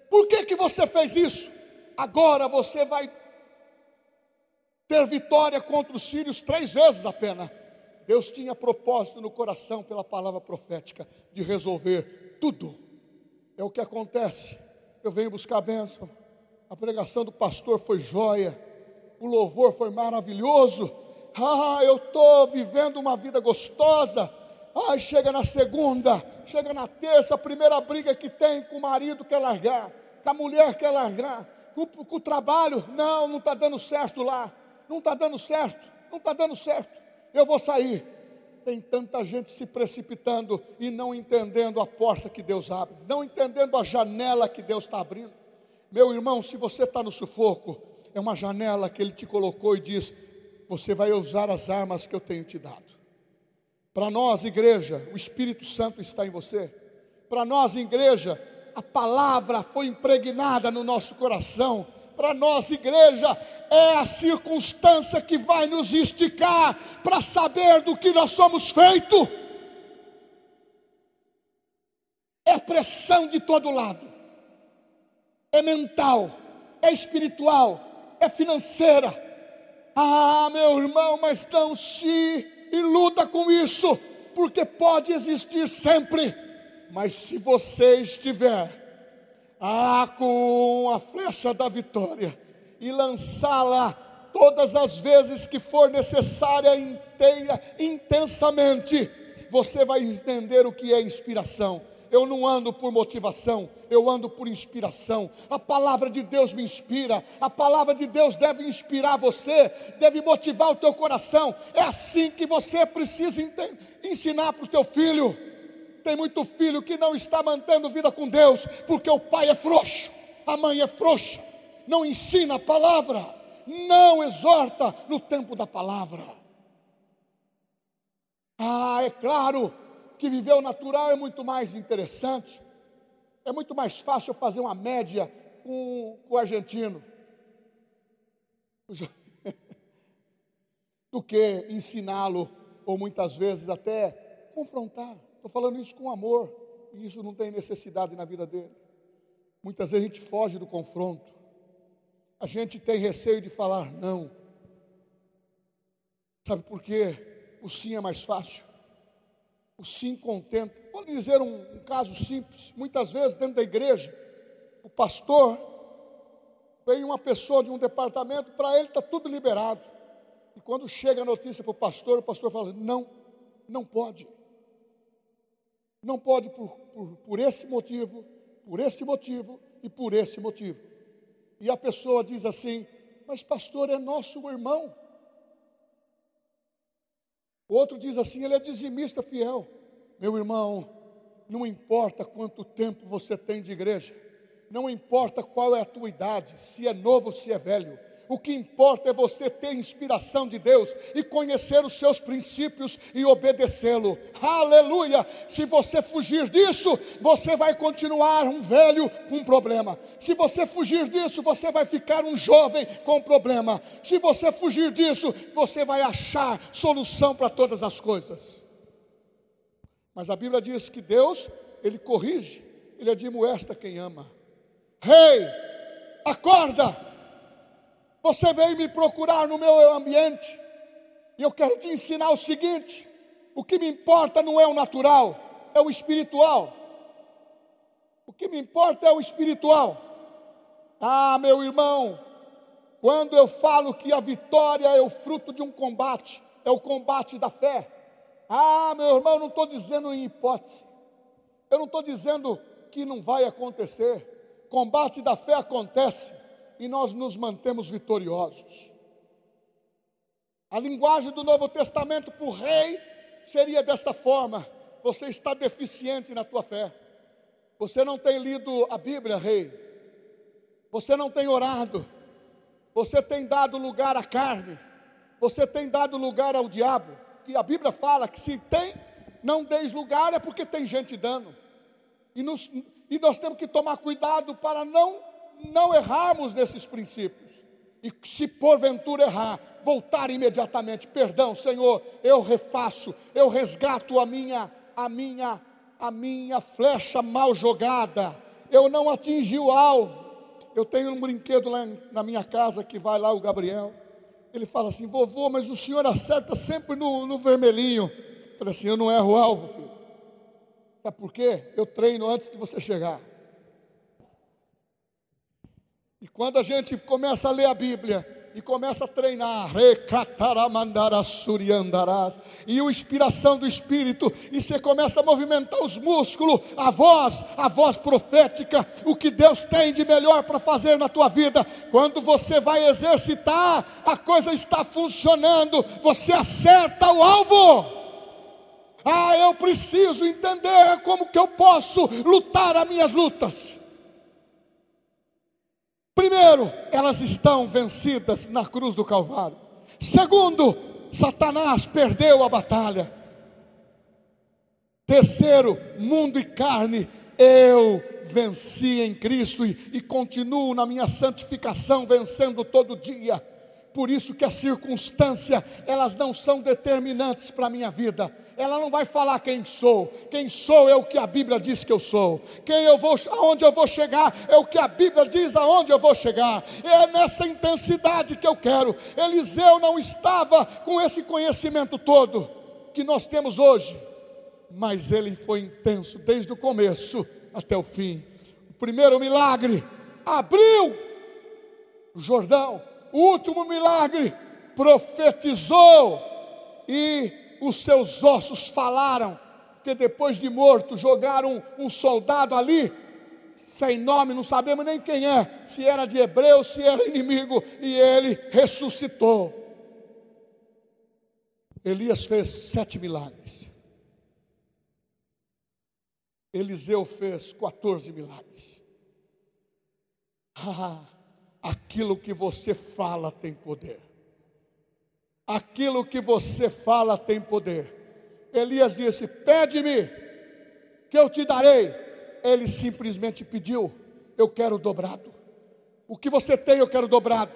Por que que você fez isso? Agora você vai ter vitória contra os sírios três vezes apenas. Deus tinha propósito no coração pela palavra profética de resolver tudo. É o que acontece. Eu venho buscar a bênção. A pregação do pastor foi joia. O louvor foi maravilhoso. Ah, eu estou vivendo uma vida gostosa. Ai, chega na segunda, chega na terça, a primeira briga que tem com o marido quer largar, com a mulher quer largar, com, com o trabalho, não, não está dando certo lá, não está dando certo, não está dando certo, eu vou sair. Tem tanta gente se precipitando e não entendendo a porta que Deus abre, não entendendo a janela que Deus está abrindo. Meu irmão, se você está no sufoco, é uma janela que Ele te colocou e diz: Você vai usar as armas que eu tenho te dado. Para nós, igreja, o Espírito Santo está em você. Para nós, igreja, a palavra foi impregnada no nosso coração. Para nós, igreja, é a circunstância que vai nos esticar para saber do que nós somos feitos. É pressão de todo lado, é mental, é espiritual, é financeira. Ah, meu irmão, mas não se e luta com isso, porque pode existir sempre. Mas se você estiver ah, com a flecha da vitória e lançá-la todas as vezes que for necessária, inteira, intensamente, você vai entender o que é inspiração eu não ando por motivação, eu ando por inspiração. A palavra de Deus me inspira, a palavra de Deus deve inspirar você, deve motivar o teu coração. É assim que você precisa ensinar para o teu filho. Tem muito filho que não está mantendo vida com Deus, porque o pai é frouxo, a mãe é frouxa, não ensina a palavra, não exorta no tempo da palavra. Ah, é claro que viver o natural é muito mais interessante. É muito mais fácil fazer uma média com, com o argentino [laughs] do que ensiná-lo, ou muitas vezes até confrontar. Estou falando isso com amor, e isso não tem necessidade na vida dele. Muitas vezes a gente foge do confronto, a gente tem receio de falar não. Sabe por quê? O sim é mais fácil. o sim contenta. Vou lhe dizer um, um caso simples. Muitas vezes, dentro da igreja, o pastor vem uma pessoa de um departamento, para ele está tudo liberado. E quando chega a notícia para o pastor, o pastor fala: não, não pode. Não pode por, por, por esse motivo, por esse motivo e por esse motivo. E a pessoa diz assim: Mas pastor, é nosso irmão. Outro diz assim: Ele é dizimista fiel. Meu irmão, não importa quanto tempo você tem de igreja, não importa qual é a tua idade, se é novo, se é velho, o que importa é você ter inspiração de Deus e conhecer os seus princípios e obedecê-lo. Aleluia! Se você fugir disso, você vai continuar um velho com problema. Se você fugir disso, você vai ficar um jovem com problema. Se você fugir disso, você vai achar solução para todas as coisas. Mas a Bíblia diz que Deus, ele corrige, ele admoesta quem ama. Rei, hey, acorda! Você veio me procurar no meu ambiente, e eu quero te ensinar o seguinte: o que me importa não é o natural, é o espiritual. O que me importa é o espiritual. Ah, meu irmão, quando eu falo que a vitória é o fruto de um combate, é o combate da fé. Ah, meu irmão, não estou dizendo em hipótese, eu não estou dizendo que não vai acontecer. Combate da fé acontece e nós nos mantemos vitoriosos. A linguagem do Novo Testamento para o rei seria desta forma: você está deficiente na tua fé, você não tem lido a Bíblia, rei, você não tem orado, você tem dado lugar à carne, você tem dado lugar ao diabo, que a Bíblia fala que se tem, não deis lugar é porque tem gente dando, e, nos, e nós temos que tomar cuidado para não não errarmos nesses princípios. E se porventura errar, voltar imediatamente, perdão, Senhor, eu refaço, eu resgato a minha a minha a minha flecha mal jogada. Eu não atingi o alvo. Eu tenho um brinquedo lá na minha casa que vai lá o Gabriel. Ele fala assim: "Vovô, mas o senhor acerta sempre no, no vermelhinho". Eu falei assim: "Eu não erro o alvo, filho". Sabe por quê? Eu treino antes de você chegar. E quando a gente começa a ler a Bíblia e começa a treinar, e o inspiração do Espírito, e você começa a movimentar os músculos, a voz, a voz profética, o que Deus tem de melhor para fazer na tua vida, quando você vai exercitar, a coisa está funcionando, você acerta o alvo. Ah, eu preciso entender como que eu posso lutar as minhas lutas. Primeiro, elas estão vencidas na cruz do Calvário. Segundo, Satanás perdeu a batalha. Terceiro, mundo e carne, eu venci em Cristo e, e continuo na minha santificação, vencendo todo dia. Por isso que a circunstância, elas não são determinantes para a minha vida. Ela não vai falar quem sou. Quem sou é o que a Bíblia diz que eu sou. Quem eu vou, aonde eu vou chegar é o que a Bíblia diz aonde eu vou chegar. É nessa intensidade que eu quero. Eliseu não estava com esse conhecimento todo que nós temos hoje, mas ele foi intenso desde o começo até o fim. O primeiro milagre abriu o Jordão último milagre, profetizou e os seus ossos falaram, porque depois de morto jogaram um soldado ali, sem nome, não sabemos nem quem é, se era de hebreu, se era inimigo, e ele ressuscitou. Elias fez sete milagres. Eliseu fez 14 milagres. [laughs] Aquilo que você fala tem poder. Aquilo que você fala tem poder. Elias disse: Pede-me, que eu te darei. Ele simplesmente pediu: Eu quero dobrado. O que você tem, eu quero dobrado.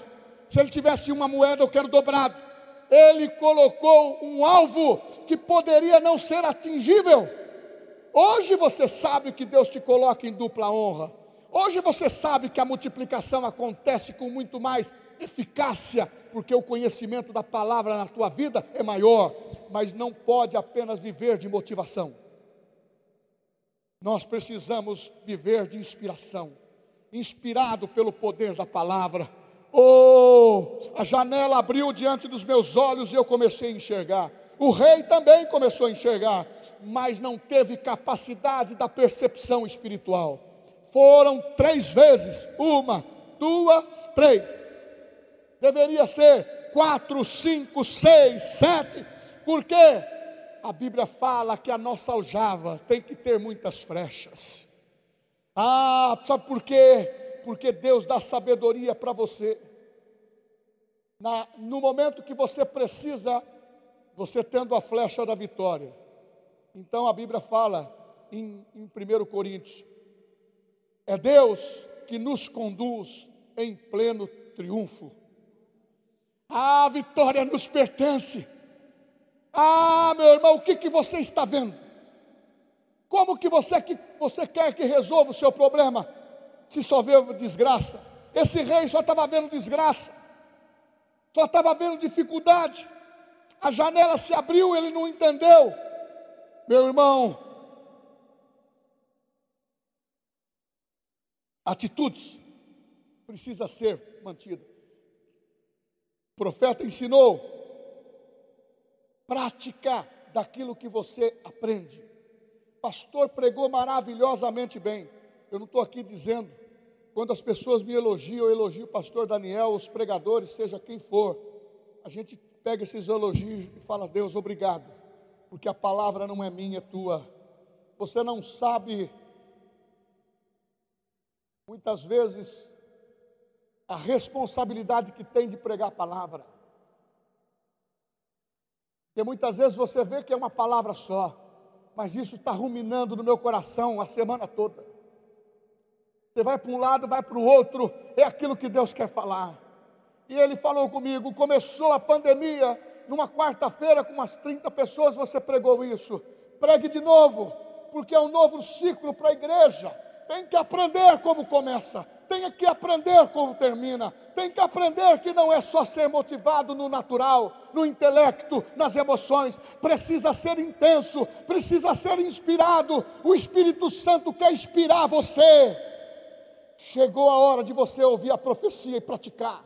Se ele tivesse uma moeda, eu quero dobrado. Ele colocou um alvo que poderia não ser atingível. Hoje você sabe que Deus te coloca em dupla honra. Hoje você sabe que a multiplicação acontece com muito mais eficácia, porque o conhecimento da palavra na tua vida é maior, mas não pode apenas viver de motivação. Nós precisamos viver de inspiração, inspirado pelo poder da palavra. Oh, a janela abriu diante dos meus olhos e eu comecei a enxergar. O rei também começou a enxergar, mas não teve capacidade da percepção espiritual. Foram três vezes: uma, duas, três. Deveria ser quatro, cinco, seis, sete, porque a Bíblia fala que a nossa aljava tem que ter muitas frechas. Ah, sabe por quê? Porque Deus dá sabedoria para você. Na, no momento que você precisa você tendo a flecha da vitória. Então a Bíblia fala em, em 1 Coríntios: é Deus que nos conduz em pleno triunfo. A vitória nos pertence. Ah, meu irmão, o que, que você está vendo? Como que você, que você quer que resolva o seu problema? Se só vê desgraça. Esse rei só estava vendo desgraça, só estava vendo dificuldade a janela se abriu, ele não entendeu. Meu irmão, atitudes precisa ser mantida. O profeta ensinou prática daquilo que você aprende. Pastor pregou maravilhosamente bem. Eu não estou aqui dizendo, quando as pessoas me elogiam, eu elogio o pastor Daniel, os pregadores, seja quem for. A gente pega esses elogios e fala: Deus, obrigado, porque a palavra não é minha, é tua. Você não sabe, muitas vezes, a responsabilidade que tem de pregar a palavra. Porque muitas vezes você vê que é uma palavra só, mas isso está ruminando no meu coração a semana toda. Você vai para um lado, vai para o outro, é aquilo que Deus quer falar. E ele falou comigo: começou a pandemia, numa quarta-feira, com umas 30 pessoas, você pregou isso. Pregue de novo, porque é um novo ciclo para a igreja. Tem que aprender como começa, tem que aprender como termina, tem que aprender que não é só ser motivado no natural, no intelecto, nas emoções, precisa ser intenso, precisa ser inspirado. O Espírito Santo quer inspirar você. Chegou a hora de você ouvir a profecia e praticar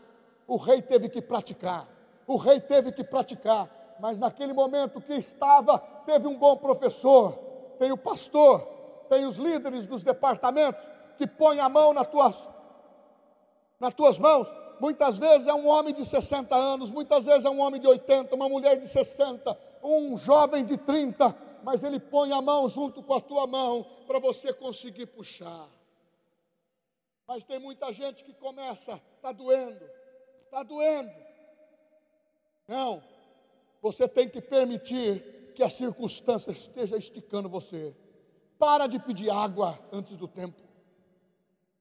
o rei teve que praticar. O rei teve que praticar. Mas naquele momento que estava, teve um bom professor, tem o pastor, tem os líderes dos departamentos que põem a mão nas tuas, nas tuas mãos. Muitas vezes é um homem de 60 anos, muitas vezes é um homem de 80, uma mulher de 60, um jovem de 30, mas ele põe a mão junto com a tua mão para você conseguir puxar. Mas tem muita gente que começa, está doendo, está doendo. Não, você tem que permitir que a circunstância esteja esticando você. Para de pedir água antes do tempo.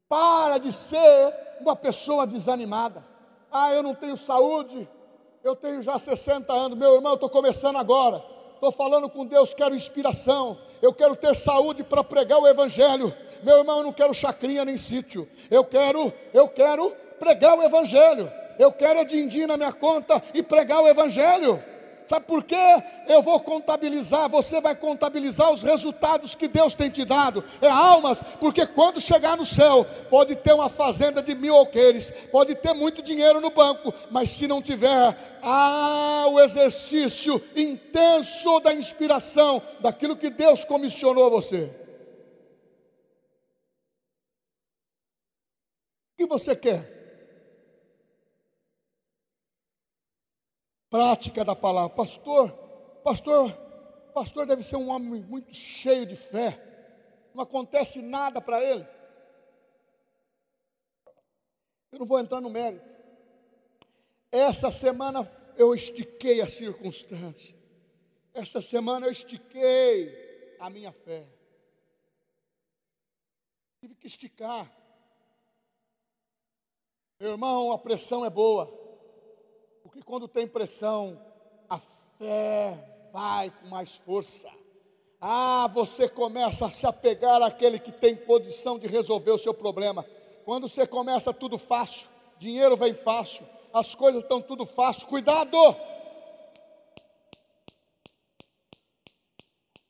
Para de ser uma pessoa desanimada. Ah, eu não tenho saúde, eu tenho já 60 anos. Meu irmão, eu estou começando agora. Estou falando com Deus, quero inspiração. Eu quero ter saúde para pregar o Evangelho. Meu irmão, eu não quero chacrinha nem sítio. Eu quero, eu quero pregar o Evangelho eu quero a din-din na minha conta e pregar o Evangelho. Sabe por quê? Eu vou contabilizar, você vai contabilizar os resultados que Deus tem te dado. É almas, porque quando chegar no céu, pode ter uma fazenda de mil alqueires, pode ter muito dinheiro no banco, mas se não tiver, ah, o exercício intenso da inspiração, daquilo que Deus comissionou a você. O que você quer? Prática da palavra. Pastor, pastor, pastor deve ser um homem muito cheio de fé. Não acontece nada para ele. Eu não vou entrar no mérito. Essa semana eu estiquei a circunstância. Essa semana eu estiquei a minha fé. Tive que esticar. Meu irmão, a pressão é boa. Porque quando tem pressão, a fé vai com mais força. Ah, você começa a se apegar àquele que tem condição de resolver o seu problema. Quando você começa tudo fácil, dinheiro vem fácil, as coisas estão tudo fácil, cuidado!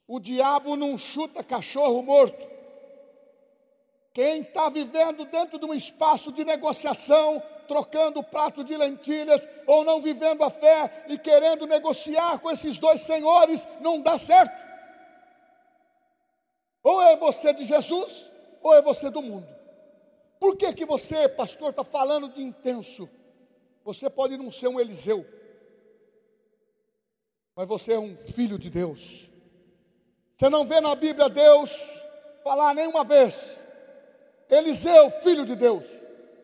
O diabo não chuta cachorro morto. Quem está vivendo dentro de um espaço de negociação, trocando prato de lentilhas, ou não vivendo a fé e querendo negociar com esses dois senhores, não dá certo. Ou é você de Jesus, ou é você do mundo. Por que, que você, pastor, está falando de intenso? Você pode não ser um Eliseu, mas você é um filho de Deus. Você não vê na Bíblia Deus falar nenhuma vez. Eliseu, filho de Deus.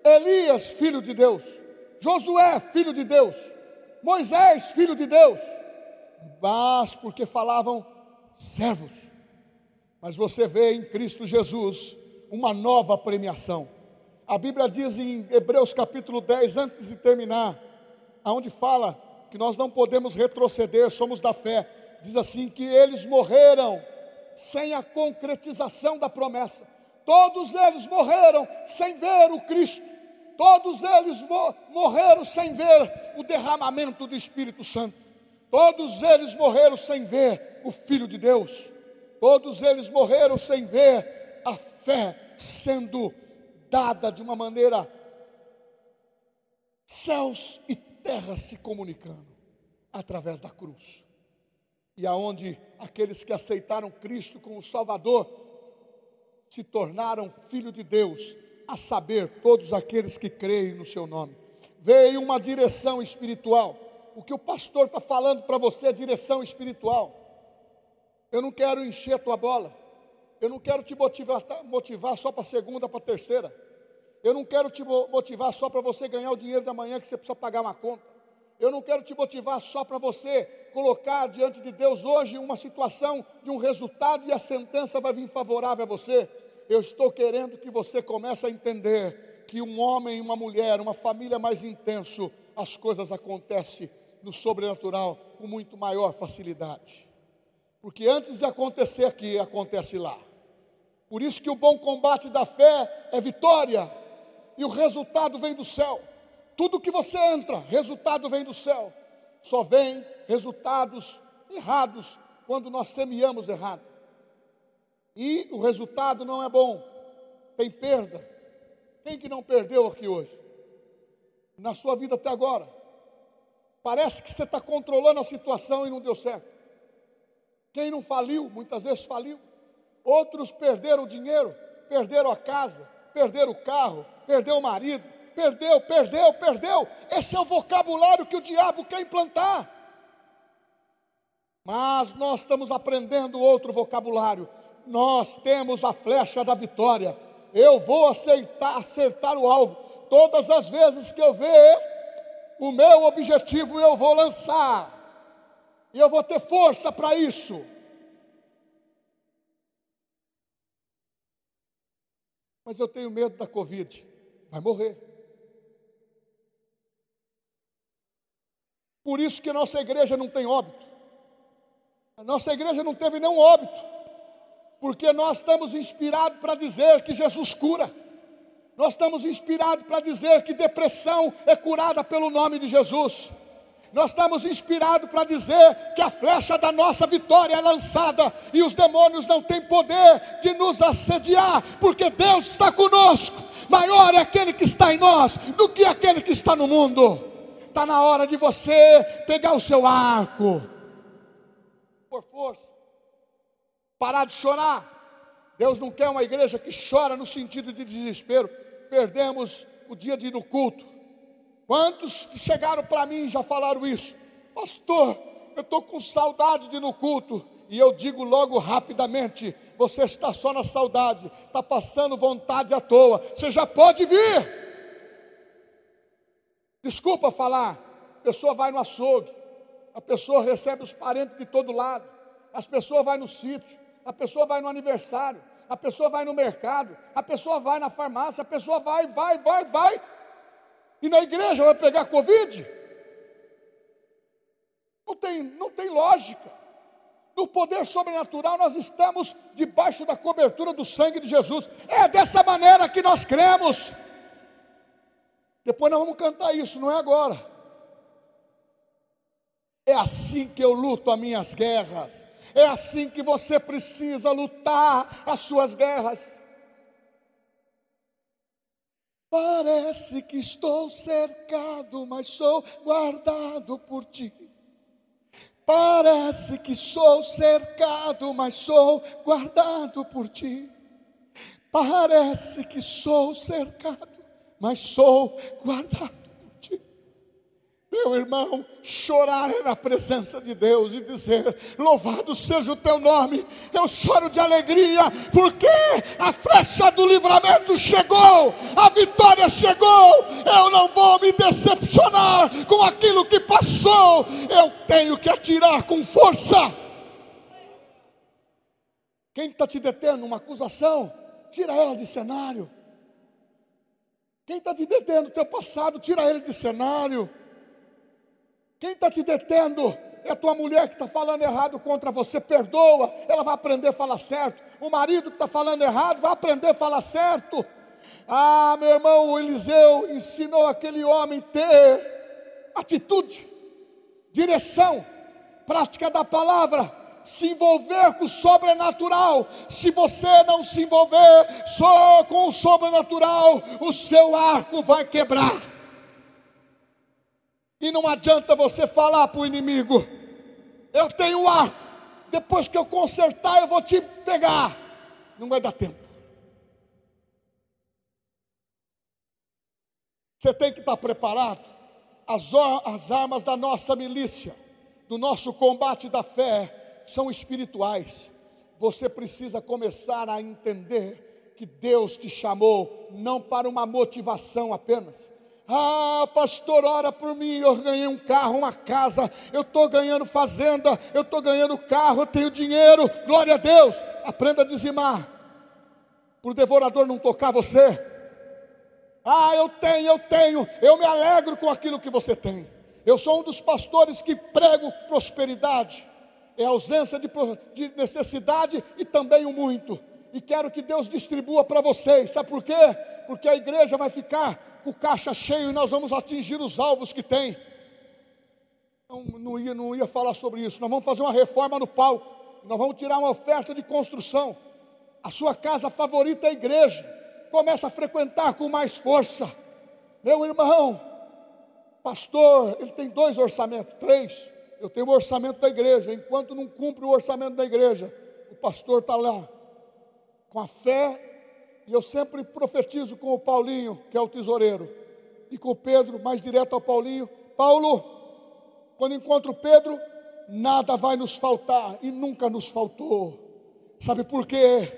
Elias, filho de Deus. Josué, filho de Deus. Moisés, filho de Deus. Mas porque falavam servos. Mas você vê em Cristo Jesus uma nova premiação. A Bíblia diz em Hebreus capítulo 10, antes de terminar, aonde fala que nós não podemos retroceder, somos da fé diz assim: que eles morreram sem a concretização da promessa. Todos eles morreram sem ver o Cristo. Todos eles morreram sem ver o derramamento do Espírito Santo. Todos eles morreram sem ver o Filho de Deus. Todos eles morreram sem ver a fé sendo dada de uma maneira céus e terra se comunicando através da cruz e aonde aqueles que aceitaram Cristo como Salvador se tornaram filho de Deus, a saber, todos aqueles que creem no seu nome. Veio uma direção espiritual. O que o pastor está falando para você é direção espiritual. Eu não quero encher tua bola. Eu não quero te motivar, tá, motivar só para segunda, para terceira. Eu não quero te motivar só para você ganhar o dinheiro da manhã que você precisa pagar uma conta. Eu não quero te motivar só para você colocar diante de Deus hoje uma situação de um resultado e a sentença vai vir favorável a você. Eu estou querendo que você comece a entender que um homem e uma mulher, uma família mais intenso, as coisas acontecem no sobrenatural com muito maior facilidade. Porque antes de acontecer aqui, acontece lá. Por isso que o bom combate da fé é vitória e o resultado vem do céu. Tudo que você entra, resultado vem do céu. Só vem resultados errados quando nós semeamos errado. E o resultado não é bom. Tem perda. Quem que não perdeu aqui hoje? Na sua vida até agora. Parece que você está controlando a situação e não deu certo. Quem não faliu, muitas vezes faliu. Outros perderam o dinheiro, perderam a casa, perderam o carro, perdeu o marido, perdeu, perdeu, perdeu. Esse é o vocabulário que o diabo quer implantar. Mas nós estamos aprendendo outro vocabulário. Nós temos a flecha da vitória. Eu vou aceitar, acertar o alvo. Todas as vezes que eu ver o meu objetivo, eu vou lançar. E eu vou ter força para isso. Mas eu tenho medo da Covid. Vai morrer. Por isso que nossa igreja não tem óbito. A nossa igreja não teve nenhum óbito. Porque nós estamos inspirados para dizer que Jesus cura. Nós estamos inspirados para dizer que depressão é curada pelo nome de Jesus. Nós estamos inspirados para dizer que a flecha da nossa vitória é lançada e os demônios não têm poder de nos assediar, porque Deus está conosco. Maior é aquele que está em nós do que aquele que está no mundo está na hora de você pegar o seu arco, por força, parar de chorar. Deus não quer uma igreja que chora no sentido de desespero. Perdemos o dia de ir no culto. Quantos chegaram para mim e já falaram isso? Pastor, eu estou com saudade de ir no culto. E eu digo logo rapidamente: você está só na saudade, está passando vontade à toa. Você já pode vir. Desculpa falar, a pessoa vai no açougue, a pessoa recebe os parentes de todo lado, as pessoas vai no sítio, a pessoa vai no aniversário, a pessoa vai no mercado, a pessoa vai na farmácia, a pessoa vai, vai, vai, vai, e na igreja vai pegar Covid? Não tem, não tem lógica. no poder sobrenatural, nós estamos debaixo da cobertura do sangue de Jesus. É dessa maneira que nós cremos. Depois nós vamos cantar isso, não é agora. É assim que eu luto as minhas guerras. É assim que você precisa lutar as suas guerras. Parece que estou cercado, mas sou guardado por ti. Parece que sou cercado, mas sou guardado por ti. Parece que sou cercado, mas sou guardado meu irmão, chorar é na presença de Deus e dizer: Louvado seja o teu nome. Eu choro de alegria, porque a flecha do livramento chegou, a vitória chegou. Eu não vou me decepcionar com aquilo que passou. Eu tenho que atirar com força. Quem está te detendo? Uma acusação? Tira ela de cenário. Quem está te detendo? Teu passado, tira ele de cenário. Quem está te detendo? É tua mulher que está falando errado contra você, perdoa, ela vai aprender a falar certo. O marido que está falando errado vai aprender a falar certo. Ah, meu irmão, o Eliseu ensinou aquele homem ter atitude, direção, prática da palavra, se envolver com o sobrenatural. Se você não se envolver só com o sobrenatural, o seu arco vai quebrar. E não adianta você falar para o inimigo: eu tenho arco, depois que eu consertar eu vou te pegar. Não vai dar tempo. Você tem que estar preparado. As, as armas da nossa milícia, do nosso combate da fé, são espirituais. Você precisa começar a entender que Deus te chamou não para uma motivação apenas, ah, pastor, ora por mim. Eu ganhei um carro, uma casa. Eu estou ganhando fazenda. Eu estou ganhando carro. Eu tenho dinheiro. Glória a Deus. Aprenda a dizimar. Para o devorador não tocar você. Ah, eu tenho, eu tenho. Eu me alegro com aquilo que você tem. Eu sou um dos pastores que prego prosperidade. É ausência de, de necessidade e também o muito. E quero que Deus distribua para vocês. Sabe por quê? Porque a igreja vai ficar o caixa cheio e nós vamos atingir os alvos que tem. Não, não, ia, não ia falar sobre isso. Nós vamos fazer uma reforma no palco. Nós vamos tirar uma oferta de construção. A sua casa favorita é a igreja. Começa a frequentar com mais força. Meu irmão, pastor, ele tem dois orçamentos, três. Eu tenho o orçamento da igreja. Enquanto não cumpre o orçamento da igreja, o pastor está lá com a fé e eu sempre profetizo com o Paulinho, que é o tesoureiro, e com o Pedro, mais direto ao Paulinho: Paulo, quando encontro Pedro, nada vai nos faltar, e nunca nos faltou. Sabe por quê?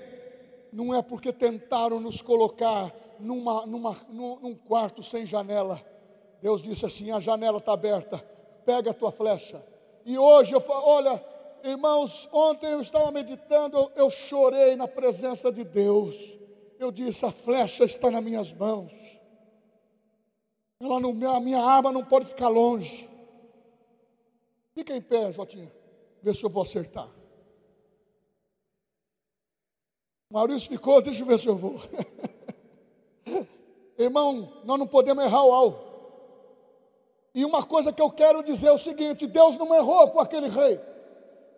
Não é porque tentaram nos colocar numa, numa, num, quarto sem janela. Deus disse assim: a janela está aberta, pega a tua flecha. E hoje eu falo, olha, irmãos, ontem eu estava meditando, eu, eu chorei na presença de Deus eu disse: a flecha está nas minhas mãos. Ela não, a minha arma não pode ficar longe. Fica em pé, Jotinha. Vê se eu vou acertar. Maurício ficou, deixa eu ver se eu vou. [laughs] Irmão, nós não podemos errar o alvo. E uma coisa que eu quero dizer é o seguinte: Deus não errou com aquele rei.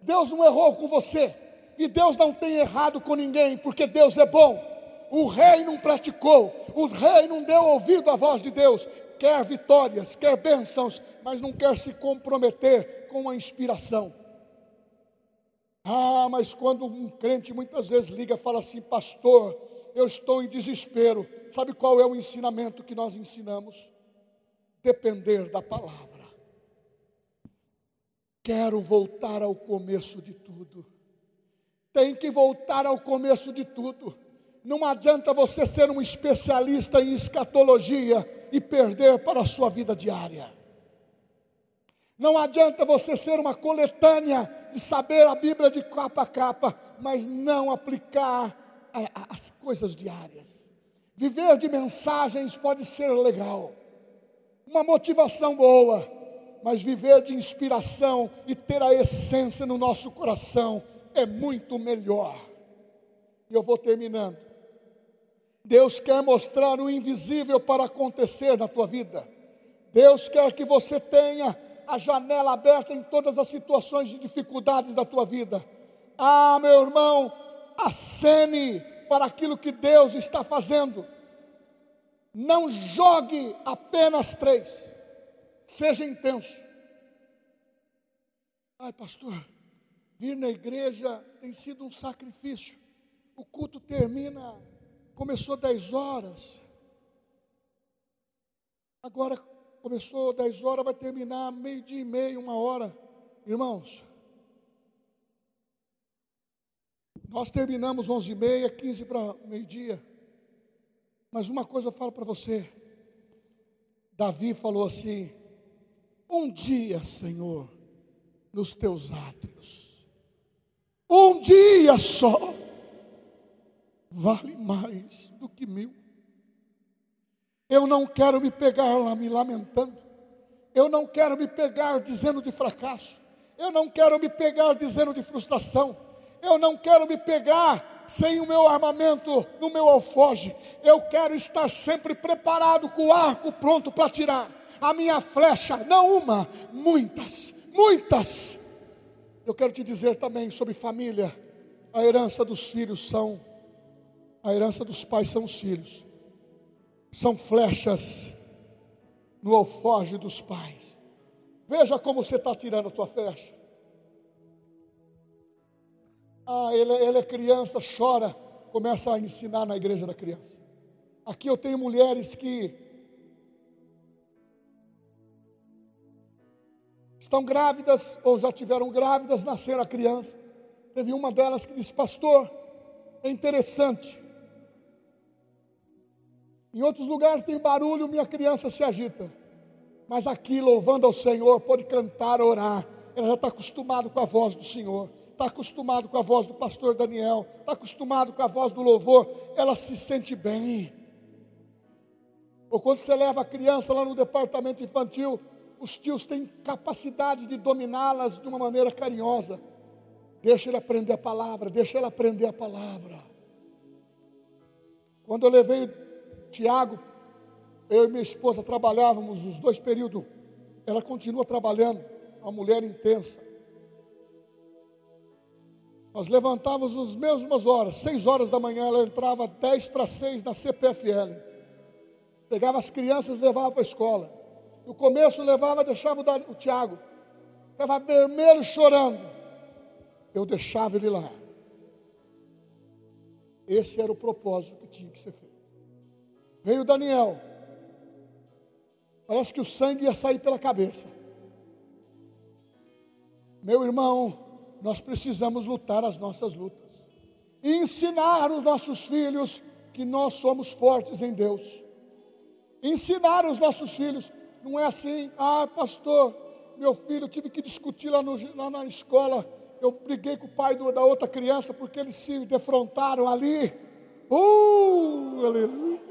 Deus não errou com você. E Deus não tem errado com ninguém, porque Deus é bom o rei não praticou, o rei não deu ouvido à voz de Deus, quer vitórias, quer bênçãos, mas não quer se comprometer com a inspiração. Ah, mas quando um crente muitas vezes liga e fala assim, pastor, eu estou em desespero, sabe qual é o ensinamento que nós ensinamos? Depender da palavra. Quero voltar ao começo de tudo. Tem que voltar ao começo de tudo. Não adianta você ser um especialista em escatologia e perder para a sua vida diária. Não adianta você ser uma coletânea de saber a Bíblia de capa a capa, mas não aplicar as coisas diárias. Viver de mensagens pode ser legal, uma motivação boa, mas viver de inspiração e ter a essência no nosso coração é muito melhor. E eu vou terminando. Deus quer mostrar o invisível para acontecer na tua vida. Deus quer que você tenha a janela aberta em todas as situações de dificuldades da tua vida. Ah, meu irmão, acene para aquilo que Deus está fazendo. Não jogue apenas três. Seja intenso. Ai, pastor, vir na igreja tem sido um sacrifício. O culto termina, começou 10 horas. Agora começou 10 horas, vai terminar meio-dia e meio, uma hora. Irmãos, nós terminamos 11 e meia, 15 para meio-dia. Mas uma coisa eu falo para você. Davi falou assim: Um dia, Senhor, nos teus átrios, um dia só, vale mais do que mil. Eu não quero me pegar lá me lamentando. Eu não quero me pegar dizendo de fracasso. Eu não quero me pegar dizendo de frustração. Eu não quero me pegar sem o meu armamento no meu alfoge. Eu quero estar sempre preparado com o arco pronto para tirar a minha flecha, não uma, muitas, muitas. Eu quero te dizer também sobre família. A herança dos filhos são a herança dos pais são os filhos são flechas no alforje dos pais. Veja como você está tirando a tua flecha. Ah, ele, ele é criança, chora, começa a ensinar na igreja da criança. Aqui eu tenho mulheres que estão grávidas ou já tiveram grávidas, nasceram a criança. Teve uma delas que disse: Pastor, é interessante. Em outros lugares tem barulho, minha criança se agita. Mas aqui, louvando ao Senhor, pode cantar, orar. Ela já está acostumada com a voz do Senhor, está acostumado com a voz do pastor Daniel, está acostumado com a voz do louvor. Ela se sente bem. Ou quando você leva a criança lá no departamento infantil, os tios têm capacidade de dominá-las de uma maneira carinhosa. Deixa ele aprender a palavra, deixa ela aprender a palavra. Quando eu levei Tiago, eu e minha esposa trabalhávamos os dois períodos. Ela continua trabalhando, uma mulher intensa. Nós levantávamos as mesmas horas, seis horas da manhã, ela entrava dez para seis na CPFL. Pegava as crianças e levava para a escola. No começo levava, deixava o, o Tiago. Ficava vermelho chorando. Eu deixava ele lá. Esse era o propósito que tinha que ser feito. Veio Daniel. Parece que o sangue ia sair pela cabeça. Meu irmão, nós precisamos lutar as nossas lutas. E ensinar os nossos filhos que nós somos fortes em Deus. Ensinar os nossos filhos. Não é assim, ah, pastor, meu filho, tive que discutir lá, no, lá na escola. Eu briguei com o pai do, da outra criança porque eles se defrontaram ali. Uh, aleluia.